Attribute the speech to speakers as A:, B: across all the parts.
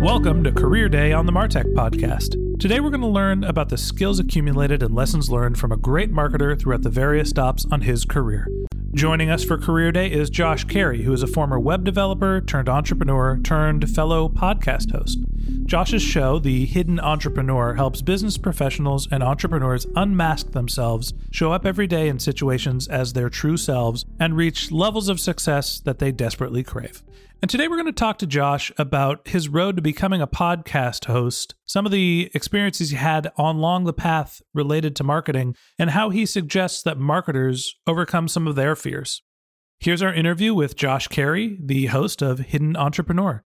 A: Welcome to Career Day on the Martech Podcast. Today, we're going to learn about the skills accumulated and lessons learned from a great marketer throughout the various stops on his career. Joining us for Career Day is Josh Carey, who is a former web developer turned entrepreneur turned fellow podcast host. Josh's show, The Hidden Entrepreneur, helps business professionals and entrepreneurs unmask themselves, show up every day in situations as their true selves, and reach levels of success that they desperately crave. And today we're going to talk to Josh about his road to becoming a podcast host, some of the experiences he had on along the path related to marketing, and how he suggests that marketers overcome some of their fears. Here's our interview with Josh Carey, the host of Hidden Entrepreneur.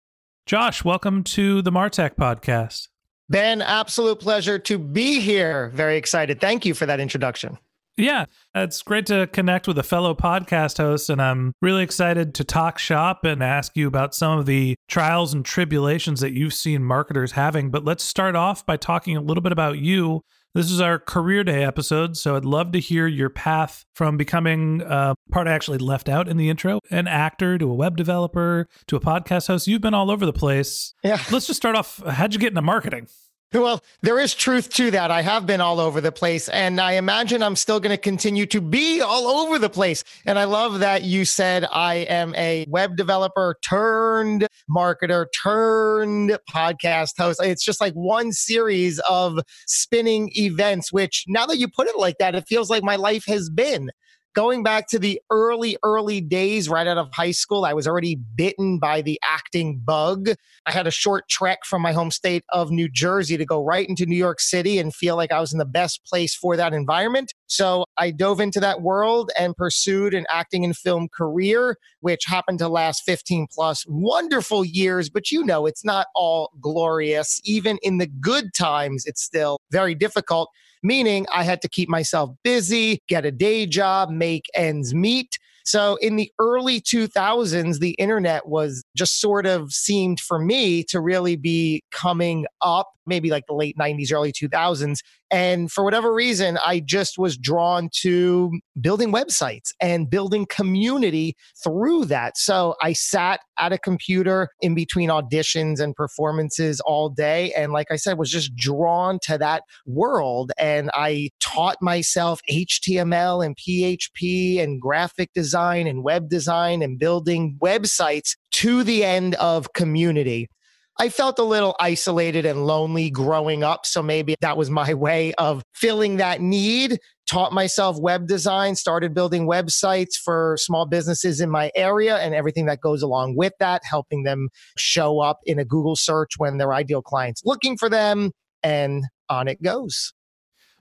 A: Josh, welcome to the Martech podcast.
B: Ben, absolute pleasure to be here. Very excited. Thank you for that introduction.
A: Yeah, it's great to connect with a fellow podcast host, and I'm really excited to talk shop and ask you about some of the trials and tribulations that you've seen marketers having. But let's start off by talking a little bit about you. This is our career day episode, so I'd love to hear your path from becoming uh, part I actually left out in the intro an actor to a web developer to a podcast host. You've been all over the place.
B: Yeah.
A: Let's just start off. How'd you get into marketing?
B: Well, there is truth to that. I have been all over the place, and I imagine I'm still going to continue to be all over the place. And I love that you said I am a web developer turned marketer turned podcast host. It's just like one series of spinning events, which now that you put it like that, it feels like my life has been going back to the early, early days right out of high school, I was already bitten by the acting bug. I had a short trek from my home state of New Jersey to go right into New York City and feel like I was in the best place for that environment. So I dove into that world and pursued an acting and film career, which happened to last 15 plus wonderful years. But you know, it's not all glorious. Even in the good times, it's still very difficult meaning I had to keep myself busy, get a day job, make ends meet. So in the early 2000s, the internet was just sort of seemed for me to really be coming up, maybe like the late 90s, early 2000s. And for whatever reason, I just was drawn to building websites and building community through that. So I sat at a computer in between auditions and performances all day. And like I said, was just drawn to that world. And I taught myself HTML and PHP and graphic design and web design and building websites to the end of community. I felt a little isolated and lonely growing up. So maybe that was my way of filling that need. Taught myself web design, started building websites for small businesses in my area and everything that goes along with that, helping them show up in a Google search when their ideal clients looking for them. And on it goes.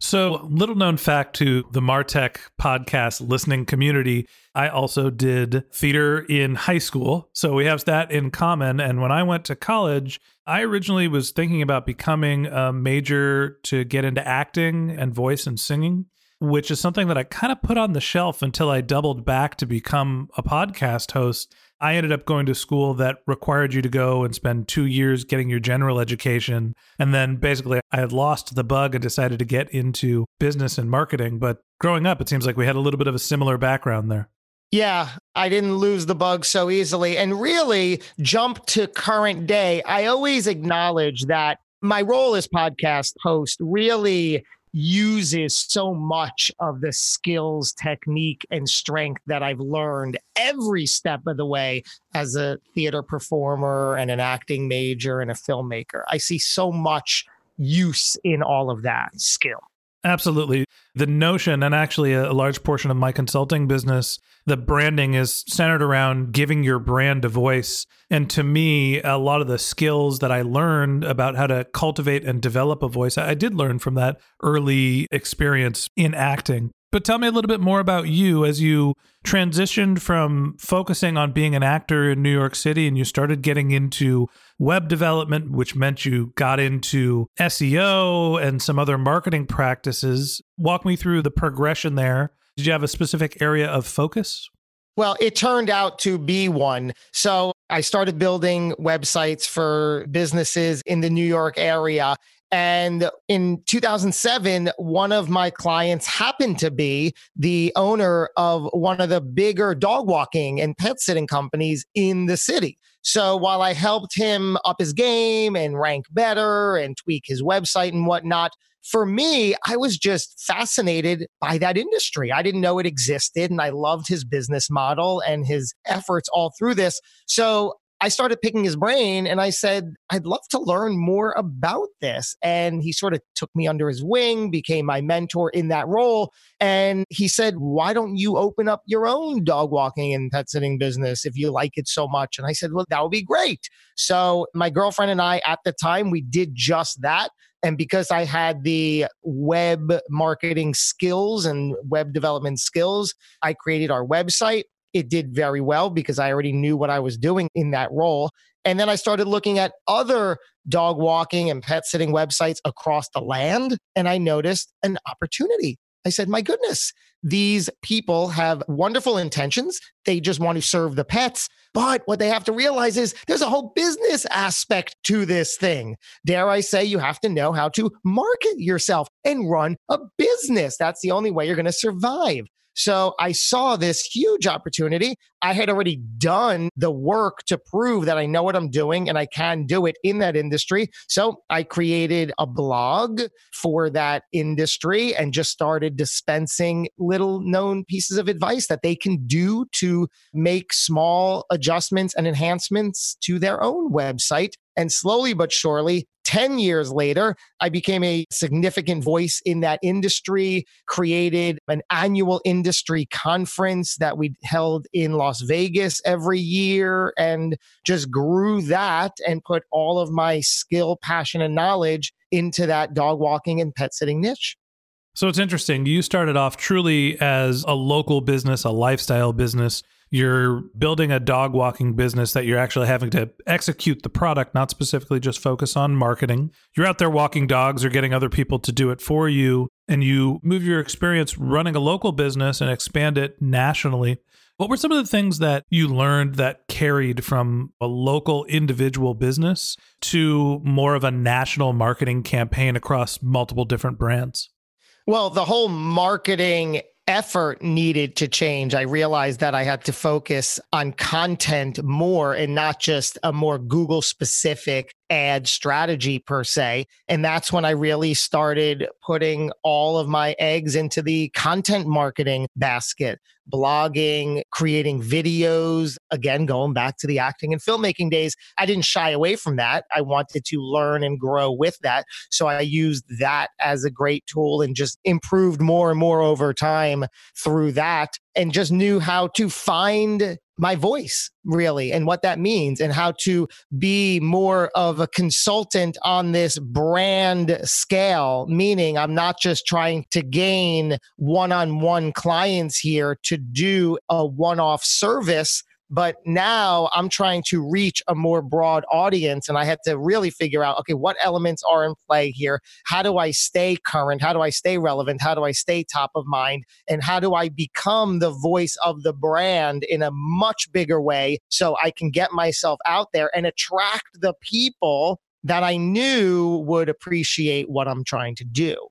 A: So, little known fact to the Martech podcast listening community, I also did theater in high school. So, we have that in common. And when I went to college, I originally was thinking about becoming a major to get into acting and voice and singing, which is something that I kind of put on the shelf until I doubled back to become a podcast host. I ended up going to school that required you to go and spend two years getting your general education. And then basically, I had lost the bug and decided to get into business and marketing. But growing up, it seems like we had a little bit of a similar background there.
B: Yeah, I didn't lose the bug so easily. And really, jump to current day. I always acknowledge that my role as podcast host really uses so much of the skills, technique, and strength that I've learned every step of the way as a theater performer and an acting major and a filmmaker. I see so much use in all of that skill.
A: Absolutely. The notion, and actually a large portion of my consulting business, the branding is centered around giving your brand a voice. And to me, a lot of the skills that I learned about how to cultivate and develop a voice, I did learn from that early experience in acting. But tell me a little bit more about you as you transitioned from focusing on being an actor in New York City and you started getting into web development, which meant you got into SEO and some other marketing practices. Walk me through the progression there. Did you have a specific area of focus?
B: Well, it turned out to be one. So I started building websites for businesses in the New York area. And in 2007, one of my clients happened to be the owner of one of the bigger dog walking and pet sitting companies in the city. So while I helped him up his game and rank better and tweak his website and whatnot, for me, I was just fascinated by that industry. I didn't know it existed and I loved his business model and his efforts all through this. So I started picking his brain and I said, I'd love to learn more about this. And he sort of took me under his wing, became my mentor in that role. And he said, Why don't you open up your own dog walking and pet sitting business if you like it so much? And I said, Well, that would be great. So my girlfriend and I at the time, we did just that. And because I had the web marketing skills and web development skills, I created our website. It did very well because I already knew what I was doing in that role. And then I started looking at other dog walking and pet sitting websites across the land. And I noticed an opportunity. I said, my goodness, these people have wonderful intentions. They just want to serve the pets. But what they have to realize is there's a whole business aspect to this thing. Dare I say, you have to know how to market yourself and run a business. That's the only way you're going to survive. So I saw this huge opportunity. I had already done the work to prove that I know what I'm doing and I can do it in that industry. So I created a blog for that industry and just started dispensing little known pieces of advice that they can do to make small adjustments and enhancements to their own website. And slowly but surely, 10 years later, I became a significant voice in that industry, created an annual industry conference that we held in Las Vegas every year, and just grew that and put all of my skill, passion, and knowledge into that dog walking and pet sitting niche.
A: So it's interesting. You started off truly as a local business, a lifestyle business you're building a dog walking business that you're actually having to execute the product, not specifically just focus on marketing. You're out there walking dogs or getting other people to do it for you, and you move your experience running a local business and expand it nationally. What were some of the things that you learned that carried from a local individual business to more of a national marketing campaign across multiple different brands?
B: Well, the whole marketing effort needed to change. I realized that I had to focus on content more and not just a more Google specific ad strategy per se. And that's when I really started putting all of my eggs into the content marketing basket, blogging, creating videos. Again, going back to the acting and filmmaking days, I didn't shy away from that. I wanted to learn and grow with that. So I used that as a great tool and just improved more and more over time through that and just knew how to find my voice really and what that means and how to be more of a consultant on this brand scale meaning i'm not just trying to gain one-on-one clients here to do a one-off service But now I'm trying to reach a more broad audience. And I had to really figure out okay, what elements are in play here? How do I stay current? How do I stay relevant? How do I stay top of mind? And how do I become the voice of the brand in a much bigger way so I can get myself out there and attract the people that I knew would appreciate what I'm trying to do.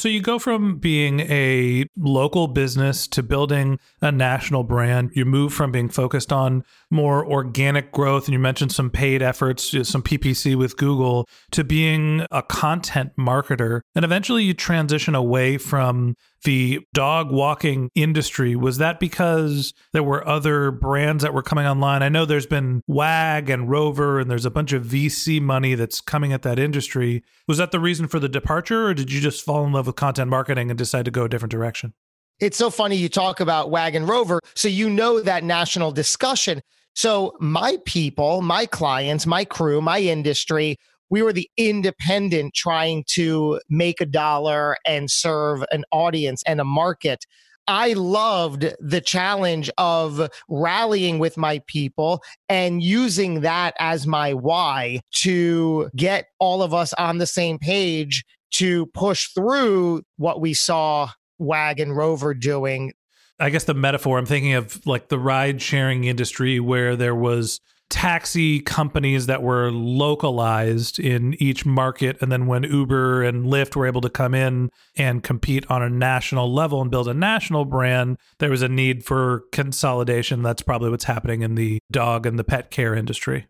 A: So you go from being a local business to building a national brand. You move from being focused on more organic growth, and you mentioned some paid efforts, some PPC with Google, to being a content marketer. And eventually you transition away from the dog walking industry. Was that because there were other brands that were coming online? I know there's been WAG and Rover, and there's a bunch of VC money that's coming at that industry. Was that the reason for the departure, or did you just fall in love with content marketing and decide to go a different direction?
B: It's so funny you talk about WAG and Rover. So you know that national discussion. So my people, my clients, my crew, my industry, we were the independent trying to make a dollar and serve an audience and a market. I loved the challenge of rallying with my people and using that as my why to get all of us on the same page to push through what we saw WAG and Rover doing.
A: I guess the metaphor I'm thinking of like the ride sharing industry where there was taxi companies that were localized in each market. And then when Uber and Lyft were able to come in and compete on a national level and build a national brand, there was a need for consolidation. That's probably what's happening in the dog and the pet care industry.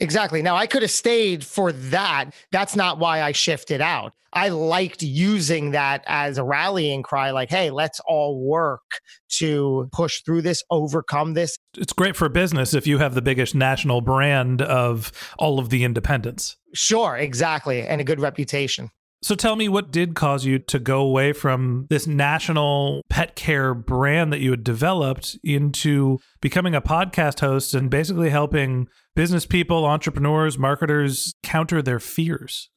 B: Exactly. Now, I could have stayed for that. That's not why I shifted out. I liked using that as a rallying cry like, hey, let's all work to push through this, overcome this.
A: It's great for business if you have the biggest national brand of all of the independents.
B: Sure, exactly. And a good reputation.
A: So tell me what did cause you to go away from this national pet care brand that you had developed into becoming a podcast host and basically helping business people, entrepreneurs, marketers counter their fears?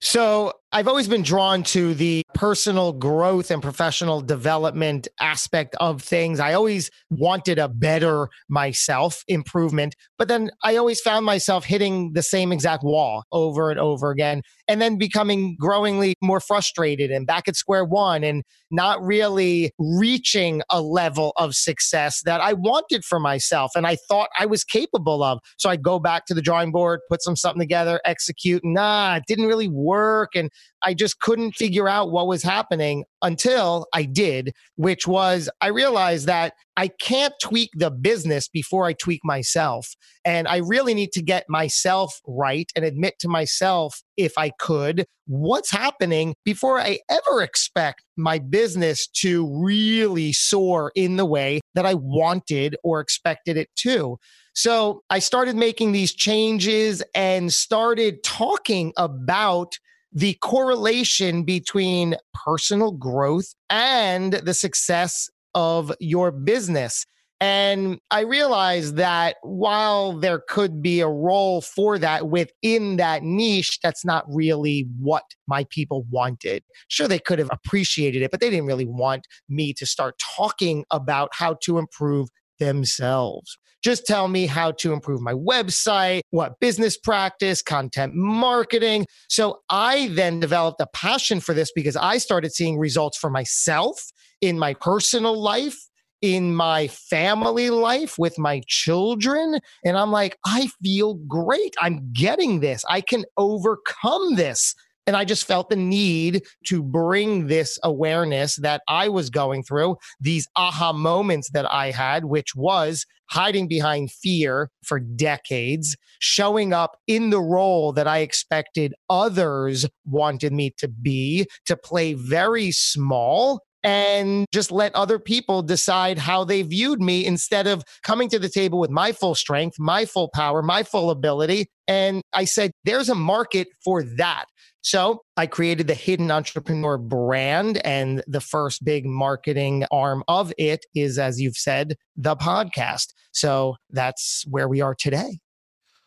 B: So I've always been drawn to the personal growth and professional development aspect of things. I always wanted a better myself improvement, but then I always found myself hitting the same exact wall over and over again, and then becoming growingly more frustrated and back at square one and not really reaching a level of success that I wanted for myself and I thought I was capable of. So I go back to the drawing board, put some something together, execute. and Nah, it didn't really work. And I just couldn't figure out what was happening until I did, which was I realized that I can't tweak the business before I tweak myself. And I really need to get myself right and admit to myself, if I could, what's happening before I ever expect my business to really soar in the way that I wanted or expected it to. So I started making these changes and started talking about the correlation between personal growth and the success of your business. And I realized that while there could be a role for that within that niche, that's not really what my people wanted. Sure, they could have appreciated it, but they didn't really want me to start talking about how to improve themselves. Just tell me how to improve my website, what business practice, content marketing. So I then developed a passion for this because I started seeing results for myself in my personal life in my family life with my children. And I'm like, I feel great. I'm getting this. I can overcome this. And I just felt the need to bring this awareness that I was going through, these aha moments that I had, which was hiding behind fear for decades, showing up in the role that I expected others wanted me to be, to play very small and just let other people decide how they viewed me instead of coming to the table with my full strength, my full power, my full ability. And I said, there's a market for that. So I created the Hidden Entrepreneur brand, and the first big marketing arm of it is, as you've said, the podcast. So that's where we are today.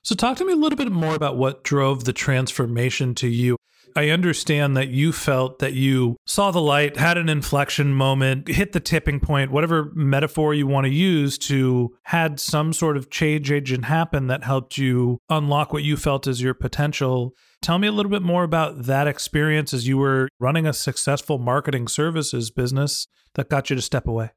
A: So, talk to me a little bit more about what drove the transformation to you. I understand that you felt that you saw the light, had an inflection moment, hit the tipping point, whatever metaphor you want to use to had some sort of change agent happen that helped you unlock what you felt as your potential. Tell me a little bit more about that experience as you were running a successful marketing services business that got you to step away.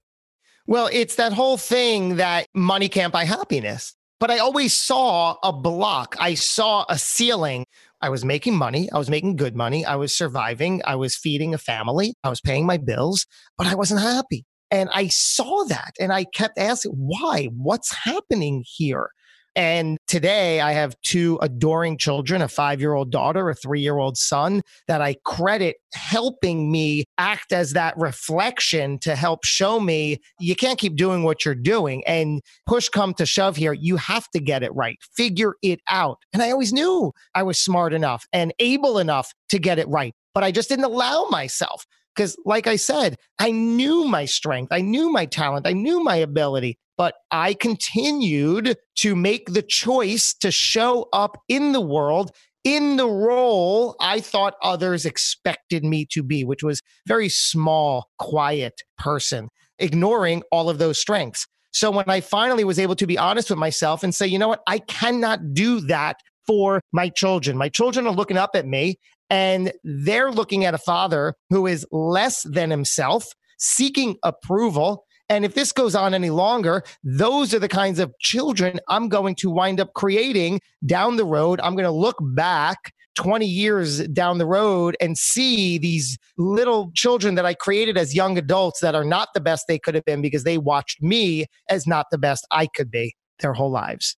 B: Well, it's that whole thing that money can't buy happiness. But I always saw a block. I saw a ceiling. I was making money. I was making good money. I was surviving. I was feeding a family. I was paying my bills, but I wasn't happy. And I saw that and I kept asking, why? What's happening here? And today I have two adoring children, a five year old daughter, a three year old son that I credit helping me act as that reflection to help show me you can't keep doing what you're doing. And push come to shove here, you have to get it right, figure it out. And I always knew I was smart enough and able enough to get it right, but I just didn't allow myself. Because, like I said, I knew my strength, I knew my talent, I knew my ability but I continued to make the choice to show up in the world in the role I thought others expected me to be, which was very small, quiet person, ignoring all of those strengths. So when I finally was able to be honest with myself and say, you know what, I cannot do that for my children. My children are looking up at me and they're looking at a father who is less than himself, seeking approval, and if this goes on any longer, those are the kinds of children I'm going to wind up creating down the road. I'm going to look back 20 years down the road and see these little children that I created as young adults that are not the best they could have been because they watched me as not the best I could be their whole lives.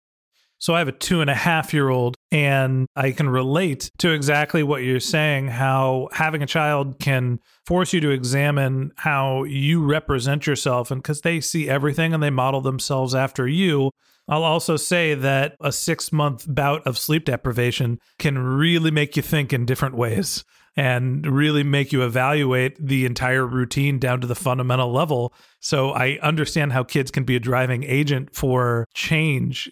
A: So I have a two and a half year old, and I can relate to exactly what you're saying how having a child can force you to examine how you represent yourself. And because they see everything and they model themselves after you. I'll also say that a six month bout of sleep deprivation can really make you think in different ways and really make you evaluate the entire routine down to the fundamental level. So I understand how kids can be a driving agent for change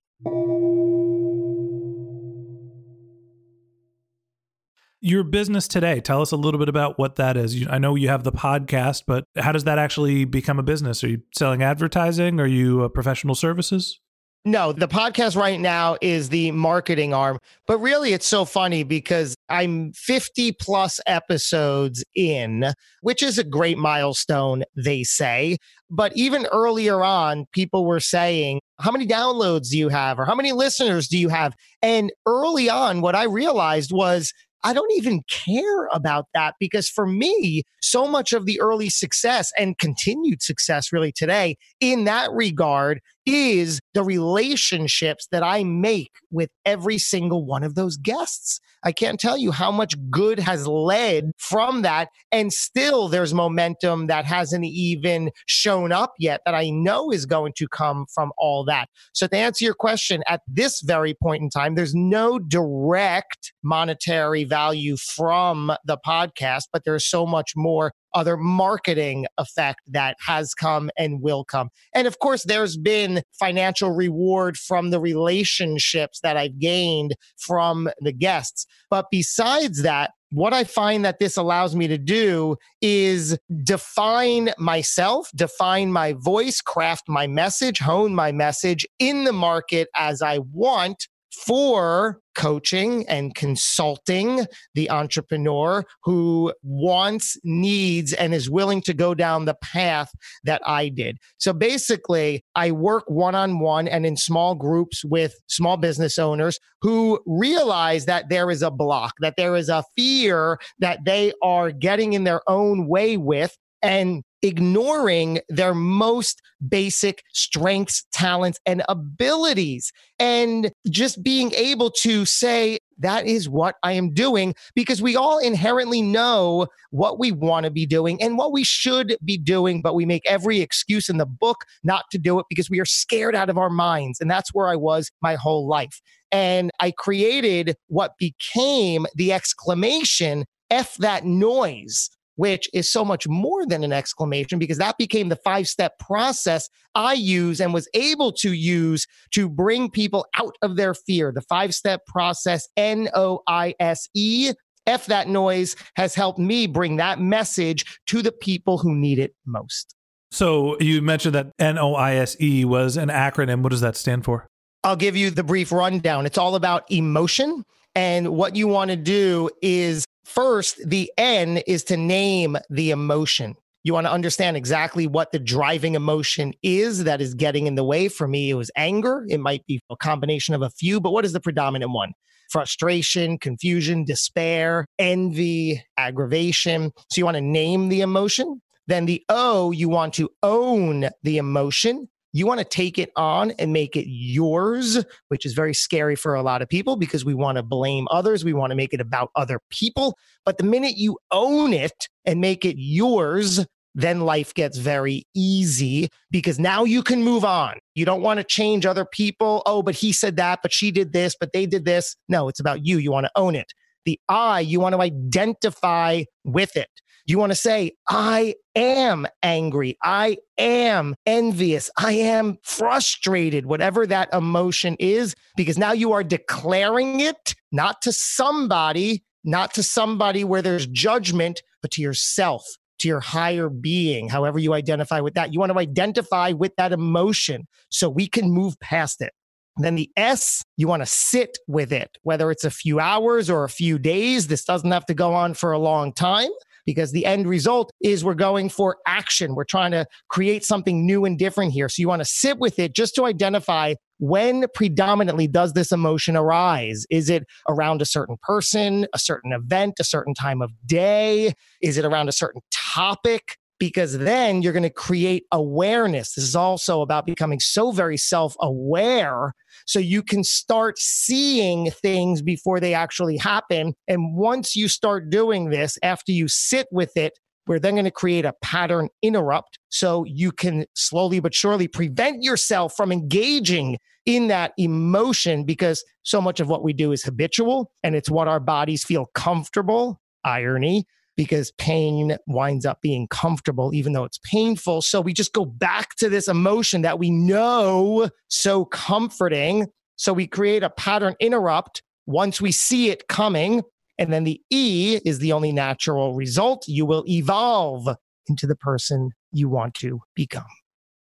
A: Your business today tell us a little bit about what that is i know you have the podcast but how does that actually become a business are you selling advertising are you uh, professional services
B: no, the podcast right now is the marketing arm. But really, it's so funny because I'm 50 plus episodes in, which is a great milestone, they say. But even earlier on, people were saying, How many downloads do you have? Or how many listeners do you have? And early on, what I realized was, I don't even care about that because for me, so much of the early success and continued success really today in that regard is the relationships that I make with every single one of those guests. I can't tell you how much good has led from that. And still, there's momentum that hasn't even shown up yet that I know is going to come from all that. So, to answer your question, at this very point in time, there's no direct monetary value from the podcast, but there's so much more other marketing effect that has come and will come. And of course, there's been financial reward from the relationships that I've gained from the guests. But besides that, what I find that this allows me to do is define myself, define my voice, craft my message, hone my message in the market as I want for coaching and consulting the entrepreneur who wants, needs, and is willing to go down the path that I did. So basically, I work one on one and in small groups with small business owners who realize that there is a block, that there is a fear that they are getting in their own way with. And ignoring their most basic strengths, talents, and abilities. And just being able to say, that is what I am doing because we all inherently know what we want to be doing and what we should be doing, but we make every excuse in the book not to do it because we are scared out of our minds. And that's where I was my whole life. And I created what became the exclamation F that noise which is so much more than an exclamation because that became the five step process I use and was able to use to bring people out of their fear. The five step process, N O I S E. F that noise has helped me bring that message to the people who need it most.
A: So you mentioned that NOISE was an acronym. What does that stand for?
B: I'll give you the brief rundown. It's all about emotion. And what you want to do is first, the N is to name the emotion. You want to understand exactly what the driving emotion is that is getting in the way. For me, it was anger. It might be a combination of a few, but what is the predominant one? Frustration, confusion, despair, envy, aggravation. So you want to name the emotion. Then the O, you want to own the emotion. You want to take it on and make it yours, which is very scary for a lot of people because we want to blame others. We want to make it about other people. But the minute you own it and make it yours, then life gets very easy because now you can move on. You don't want to change other people. Oh, but he said that, but she did this, but they did this. No, it's about you. You want to own it. The I, you want to identify with it. You want to say, I am angry. I am envious. I am frustrated, whatever that emotion is, because now you are declaring it not to somebody, not to somebody where there's judgment, but to yourself, to your higher being, however you identify with that. You want to identify with that emotion so we can move past it. then the S, you want to sit with it, whether it's a few hours or a few days. This doesn't have to go on for a long time because the end result is we're going for action. We're trying to create something new and different here. So you want to sit with it just to identify when predominantly does this emotion arise? Is it around a certain person, a certain event, a certain time of day? Is it around a certain topic? Because then you're going to create awareness. This is also about becoming so very self aware so you can start seeing things before they actually happen. And once you start doing this, after you sit with it, we're then going to create a pattern interrupt so you can slowly but surely prevent yourself from engaging in that emotion because so much of what we do is habitual and it's what our bodies feel comfortable. Irony because pain winds up being comfortable, even though it's painful. So we just go back to this emotion that we know so comforting. So we create a pattern interrupt once we see it coming. And then the E is the only natural result. You will evolve into the person you want to become.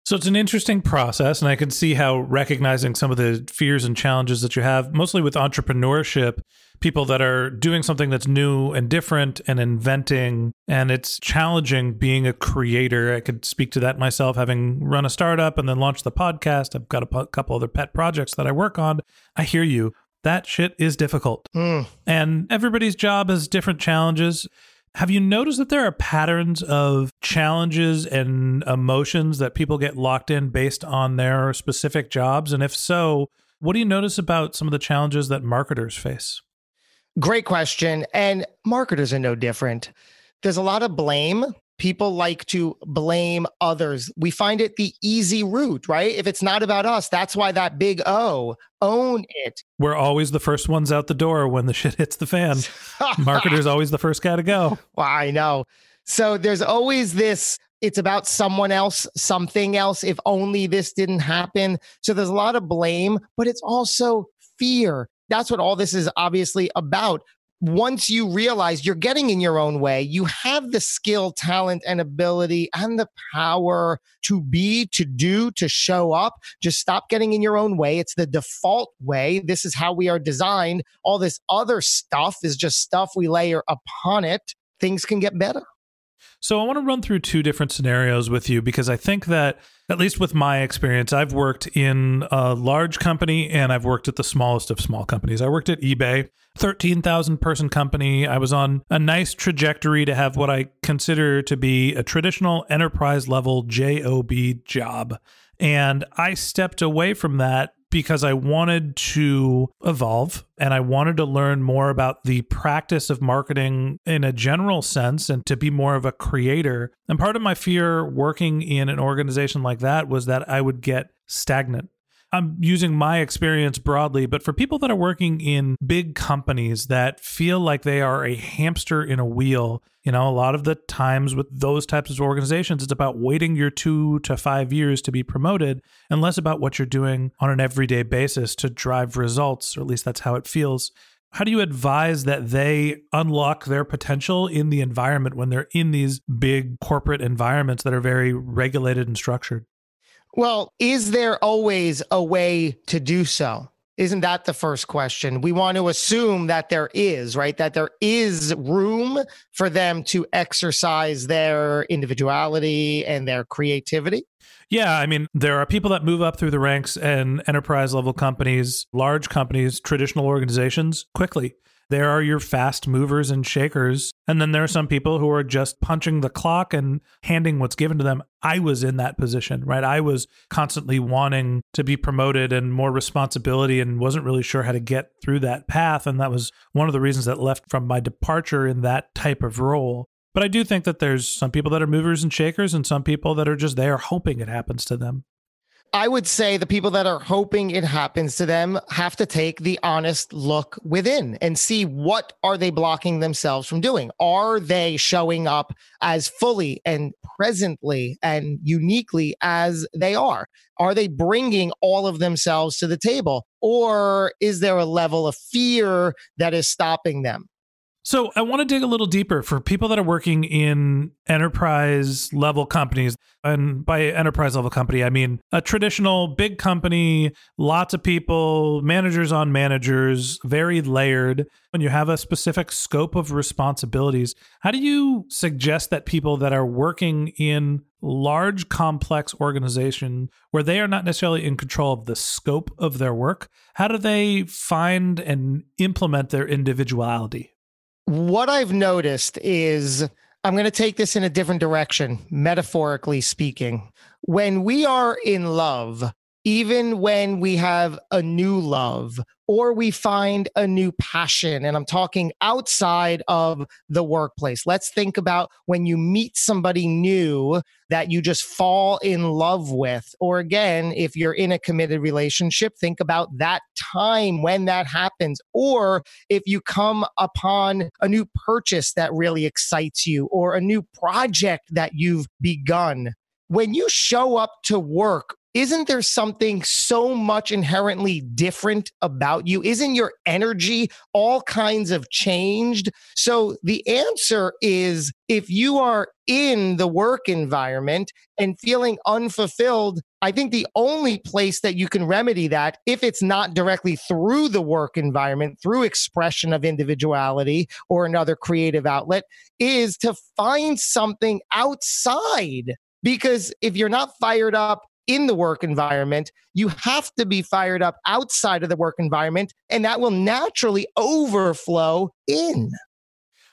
A: So it's an interesting process, and I can see how recognizing some of the fears and challenges that you have, mostly with entrepreneurship, people that are doing something that's new and different and inventing, and it's challenging being a creator. I could speak to that myself, having run a startup and then launched the podcast. I've got a p- couple other pet projects that I work on. I hear you. That shit is difficult. Mm. And everybody's job has different challenges Have you noticed that there are patterns of challenges and emotions that people get locked in based on their specific jobs? And if so, what do you notice about some of the challenges that marketers face?
B: Great question. And marketers are no different. There's a lot of blame people like to blame others. We find it the easy route, right? If it's not about us, that's why that big O, own it.
A: We're always the first ones out the door when the shit hits the fan. Marketer's always the first guy to go.
B: Well, I know. So there's always this it's about someone else, something else. If only this didn't happen. So there's a lot of blame, but it's also fear. That's what all this is obviously about once you realize you're getting in your own way, you have the skill, talent, and ability and the power to be, to do, to show up. Just stop getting in your own way. It's the default way. This is how we are designed. All this other stuff is just stuff we layer upon it. Things can get better.
A: So I want to run through two different scenarios with you because I think that at least with my experience, I've worked in a large company and I've worked at the smallest of small companies. I worked at eBay, 13,000 person company. I was on a nice trajectory to have what I consider to be a traditional enterprise level JOB job. And I stepped away from that because I wanted to evolve and I wanted to learn more about the practice of marketing in a general sense and to be more of a creator. And part of my fear working in an organization like that was that I would get stagnant. I'm using my experience broadly, but for people that are working in big companies that feel like they are a hamster in a wheel, you know, a lot of the times with those types of organizations, it's about waiting your two to five years to be promoted and less about what you're doing on an everyday basis to drive results, or at least that's how it feels. How do you advise that they unlock their potential in the environment when they're in these big corporate environments that are very regulated and structured?
B: Well, is there always a way to do so? Isn't that the first question? We want to assume that there is, right? That there is room for them to exercise their individuality and their creativity.
A: Yeah, I mean, there are people that move up through the ranks and enterprise level companies, large companies, traditional organizations quickly. There are your fast movers and shakers. And then there are some people who are just punching the clock and handing what's given to them. I was in that position, right? I was constantly wanting to be promoted and more responsibility and wasn't really sure how to get through that path. And that was one of the reasons that left from my departure in that type of role. But I do think that there's some people that are movers and shakers and some people that are just there hoping it happens to them.
B: I would say the people that are hoping it happens to them have to take the honest look within and see what are they blocking themselves from doing? Are they showing up as fully and presently and uniquely as they are? Are they bringing all of themselves to the table? Or is there a level of fear that is stopping them?
A: So I want to dig a little deeper for people that are working in enterprise level companies. And by enterprise level company, I mean a traditional big company, lots of people, managers on managers, very layered. When you have a specific scope of responsibilities, how do you suggest that people that are working in large complex organization where they are not necessarily in control of the scope of their work, how do they find and implement their individuality?
B: What I've noticed is I'm going to take this in a different direction, metaphorically speaking. When we are in love, even when we have a new love or we find a new passion. And I'm talking outside of the workplace. Let's think about when you meet somebody new that you just fall in love with. Or again, if you're in a committed relationship, think about that time when that happens. Or if you come upon a new purchase that really excites you or a new project that you've begun when you show up to work isn't there something so much inherently different about you? Isn't your energy all kinds of changed? So the answer is if you are in the work environment and feeling unfulfilled, I think the only place that you can remedy that, if it's not directly through the work environment, through expression of individuality or another creative outlet, is to find something outside because if you're not fired up in the work environment, you have to be fired up outside of the work environment, and that will naturally overflow in.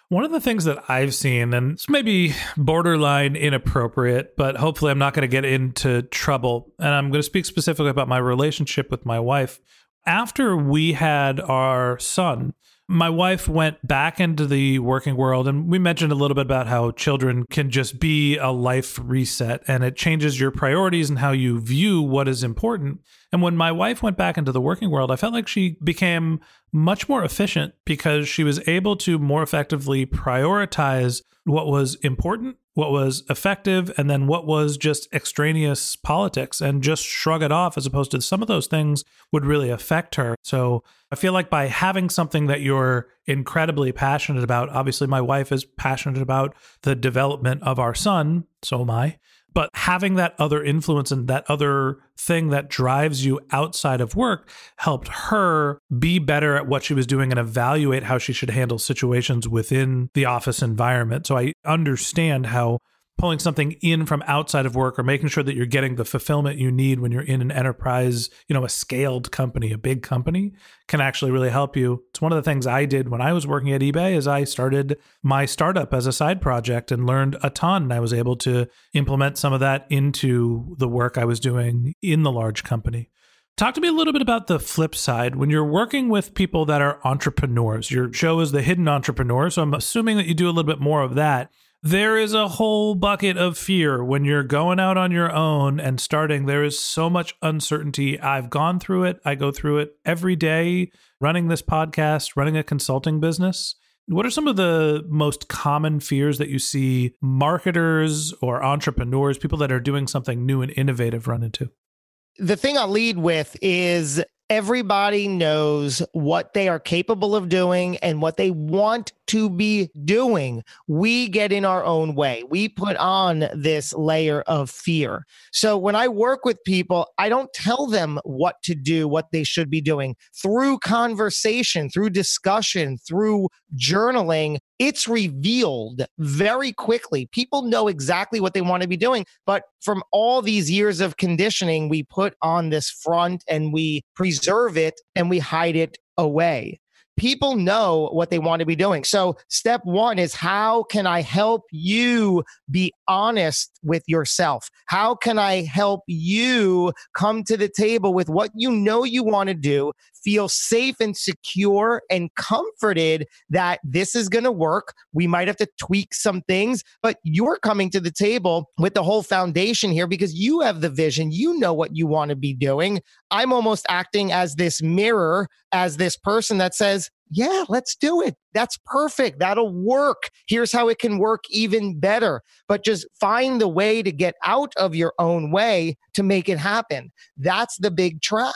A: One of the things that I've seen, and it's maybe borderline inappropriate, but hopefully I'm not going to get into trouble. And I'm going to speak specifically about my relationship with my wife. After we had our son, my wife went back into the working world and we mentioned a little bit about how children can just be a life reset and it changes your priorities and how you view what is important. And when my wife went back into the working world i felt like she became much more efficient because she was able to more effectively prioritize what was important what was effective and then what was just extraneous politics and just shrug it off as opposed to some of those things would really affect her. So I feel like by having something that you're incredibly passionate about, obviously my wife is passionate about the development of our son, so am I. But having that other influence and that other thing that drives you outside of work helped her be better at what she was doing and evaluate how she should handle situations within the office environment. So I understand how pulling something in from outside of work or making sure that you're getting the fulfillment you need when you're in an enterprise, you know, a scaled company, a big company can actually really help you. It's one of the things I did when I was working at eBay is I started my startup as a side project and learned a ton. And I was able to implement some of that into the work I was doing in the large company. Talk to me a little bit about the flip side. When you're working with people that are entrepreneurs, your show is The Hidden Entrepreneur. So I'm assuming that you do a little bit more of that there is a whole bucket of fear when you're going out on your own and starting. There is so much uncertainty. I've gone through it. I go through it every day running this podcast, running a consulting business. What are some of the most common fears that you see marketers or entrepreneurs, people that are doing something new and innovative, run into?
B: The thing I'll lead with is everybody knows what they are capable of doing and what they want to be doing. We get in our own way. We put on this layer of fear. So when I work with people, I don't tell them what to do, what they should be doing. Through conversation, through discussion, through journaling, it's revealed very quickly. People know exactly what they want to be doing. But from all these years of conditioning, we put on this front and we preserve it and we hide it away people know what they want to be doing. So, step one is how can I help you be honest with yourself? How can I help you come to the table with what you know you want to do, feel safe and secure and comforted that this is going to work? We might have to tweak some things, but you're coming to the table with the whole foundation here because you have the vision. You know what you want to be doing. I'm almost acting as this mirror, as this person that says, yeah, let's do it. That's perfect. That'll work. Here's how it can work even better. But just find the way to get out of your own way to make it happen. That's the big trap.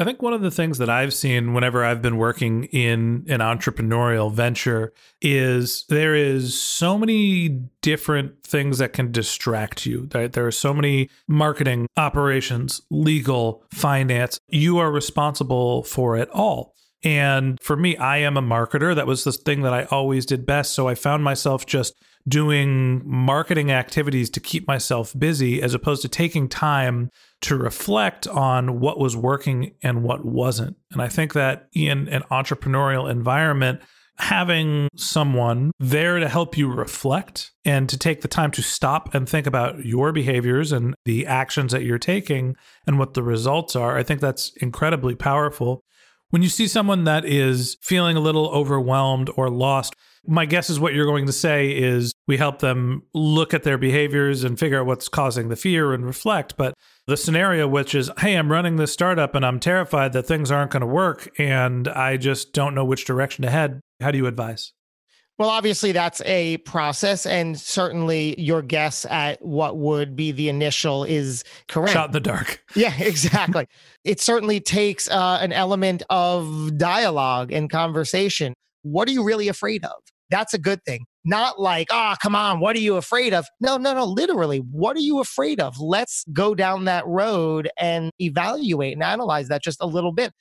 A: I think one of the things that I've seen whenever I've been working in an entrepreneurial venture is there is so many different things that can distract you. Right? There are so many marketing, operations, legal, finance. You are responsible for it all. And for me, I am a marketer. That was the thing that I always did best. So I found myself just doing marketing activities to keep myself busy as opposed to taking time to reflect on what was working and what wasn't. And I think that in an entrepreneurial environment, having someone there to help you reflect and to take the time to stop and think about your behaviors and the actions that you're taking and what the results are, I think that's incredibly powerful. When you see someone that is feeling a little overwhelmed or lost, my guess is what you're going to say is we help them look at their behaviors and figure out what's causing the fear and reflect. But the scenario, which is, hey, I'm running this startup and I'm terrified that things aren't going to work and I just don't know which direction to head, how do you advise?
B: Well, obviously, that's a process, and certainly your guess at what would be the initial is correct.
A: Shot in the dark.
B: Yeah, exactly. it certainly takes uh, an element of dialogue and conversation. What are you really afraid of? That's a good thing. Not like, ah, oh, come on, what are you afraid of? No, no, no. Literally, what are you afraid of? Let's go down that road and evaluate and analyze that just a little bit.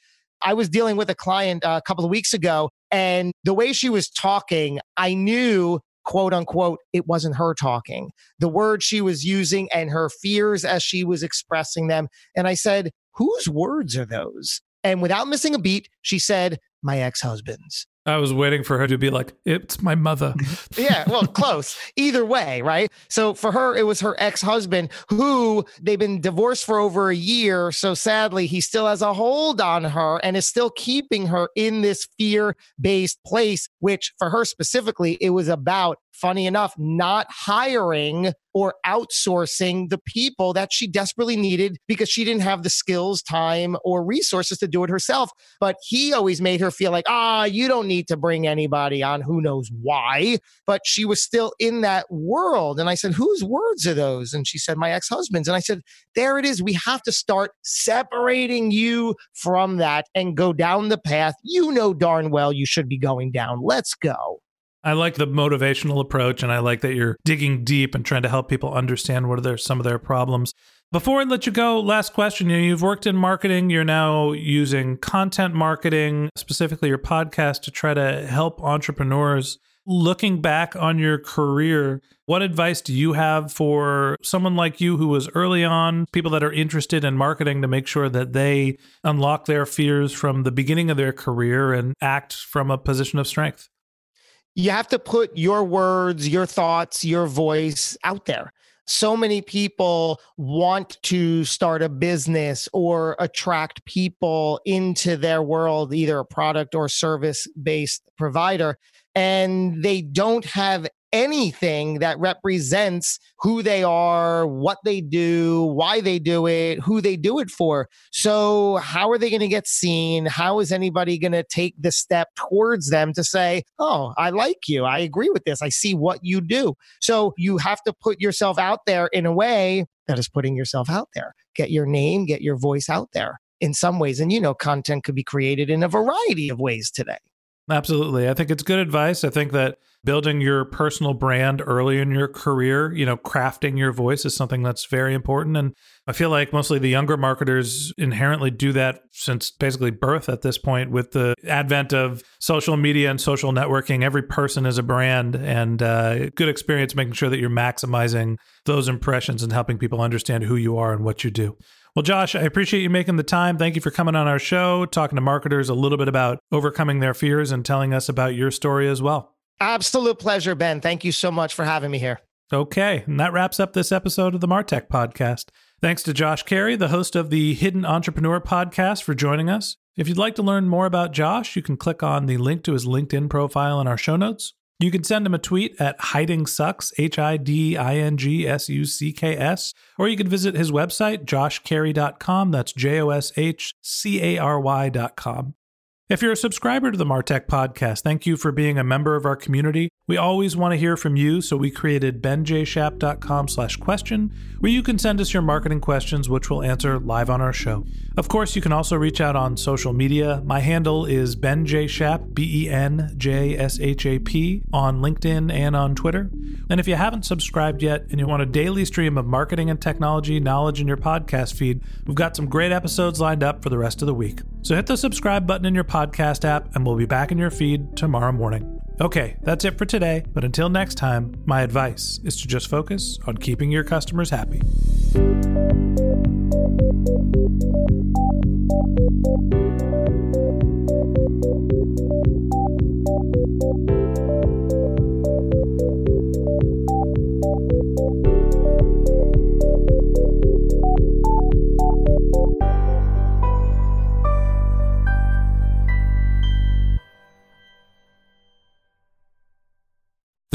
B: I was dealing with a client uh, a couple of weeks ago, and the way she was talking, I knew quote unquote, it wasn't her talking. The words she was using and her fears as she was expressing them. And I said, Whose words are those? And without missing a beat, she said, My ex husband's.
A: I was waiting for her to be like, it's my mother.
B: yeah, well, close. Either way, right? So for her, it was her ex husband who they've been divorced for over a year. So sadly, he still has a hold on her and is still keeping her in this fear based place, which for her specifically, it was about funny enough, not hiring or outsourcing the people that she desperately needed because she didn't have the skills, time, or resources to do it herself. But he always made her feel like, ah, you don't need to bring anybody on who knows why. But she was still in that world. And I said, whose words are those? And she said, my ex husband's. And I said, there it is. We have to start separating you from that and go down the path you know darn well you should be going down. Let's go.
A: I like the motivational approach, and I like that you're digging deep and trying to help people understand what are their, some of their problems. Before I let you go, last question. You know, you've worked in marketing. You're now using content marketing, specifically your podcast, to try to help entrepreneurs. Looking back on your career, what advice do you have for someone like you who was early on, people that are interested in marketing to make sure that they unlock their fears from the beginning of their career and act from a position of strength?
B: You have to put your words, your thoughts, your voice out there. So many people want to start a business or attract people into their world, either a product or service based provider, and they don't have anything that represents who they are, what they do, why they do it, who they do it for. So, how are they going to get seen? How is anybody going to take the step towards them to say, Oh, I like you. I agree with this. I see what you do. So, you have to put yourself out there in a way that is putting yourself out there. Get your name, get your voice out there in some ways. And you know, content could be created in a variety of ways today.
A: Absolutely. I think it's good advice. I think that building your personal brand early in your career, you know, crafting your voice is something that's very important. And I feel like mostly the younger marketers inherently do that since basically birth at this point with the advent of social media and social networking. Every person is a brand and uh, good experience making sure that you're maximizing those impressions and helping people understand who you are and what you do. Well, Josh, I appreciate you making the time. Thank you for coming on our show, talking to marketers a little bit about overcoming their fears and telling us about your story as well.
B: Absolute pleasure, Ben. Thank you so much for having me here.
A: Okay, and that wraps up this episode of the Martech podcast. Thanks to Josh Carey, the host of the Hidden Entrepreneur podcast, for joining us. If you'd like to learn more about Josh, you can click on the link to his LinkedIn profile in our show notes. You can send him a tweet at hiding sucks, H I D I N G S U C K S, or you can visit his website, joshcarey.com. That's J O S H C A R Y.com. If you're a subscriber to the Martech podcast, thank you for being a member of our community. We always want to hear from you, so we created benjshap.com slash question, where you can send us your marketing questions, which we'll answer live on our show. Of course, you can also reach out on social media. My handle is benjshap, B-E-N-J-S-H-A-P, on LinkedIn and on Twitter. And if you haven't subscribed yet and you want a daily stream of marketing and technology knowledge in your podcast feed, we've got some great episodes lined up for the rest of the week. So hit the subscribe button in your podcast app, and we'll be back in your feed tomorrow morning. Okay, that's it for today, but until next time, my advice is to just focus on keeping your customers happy.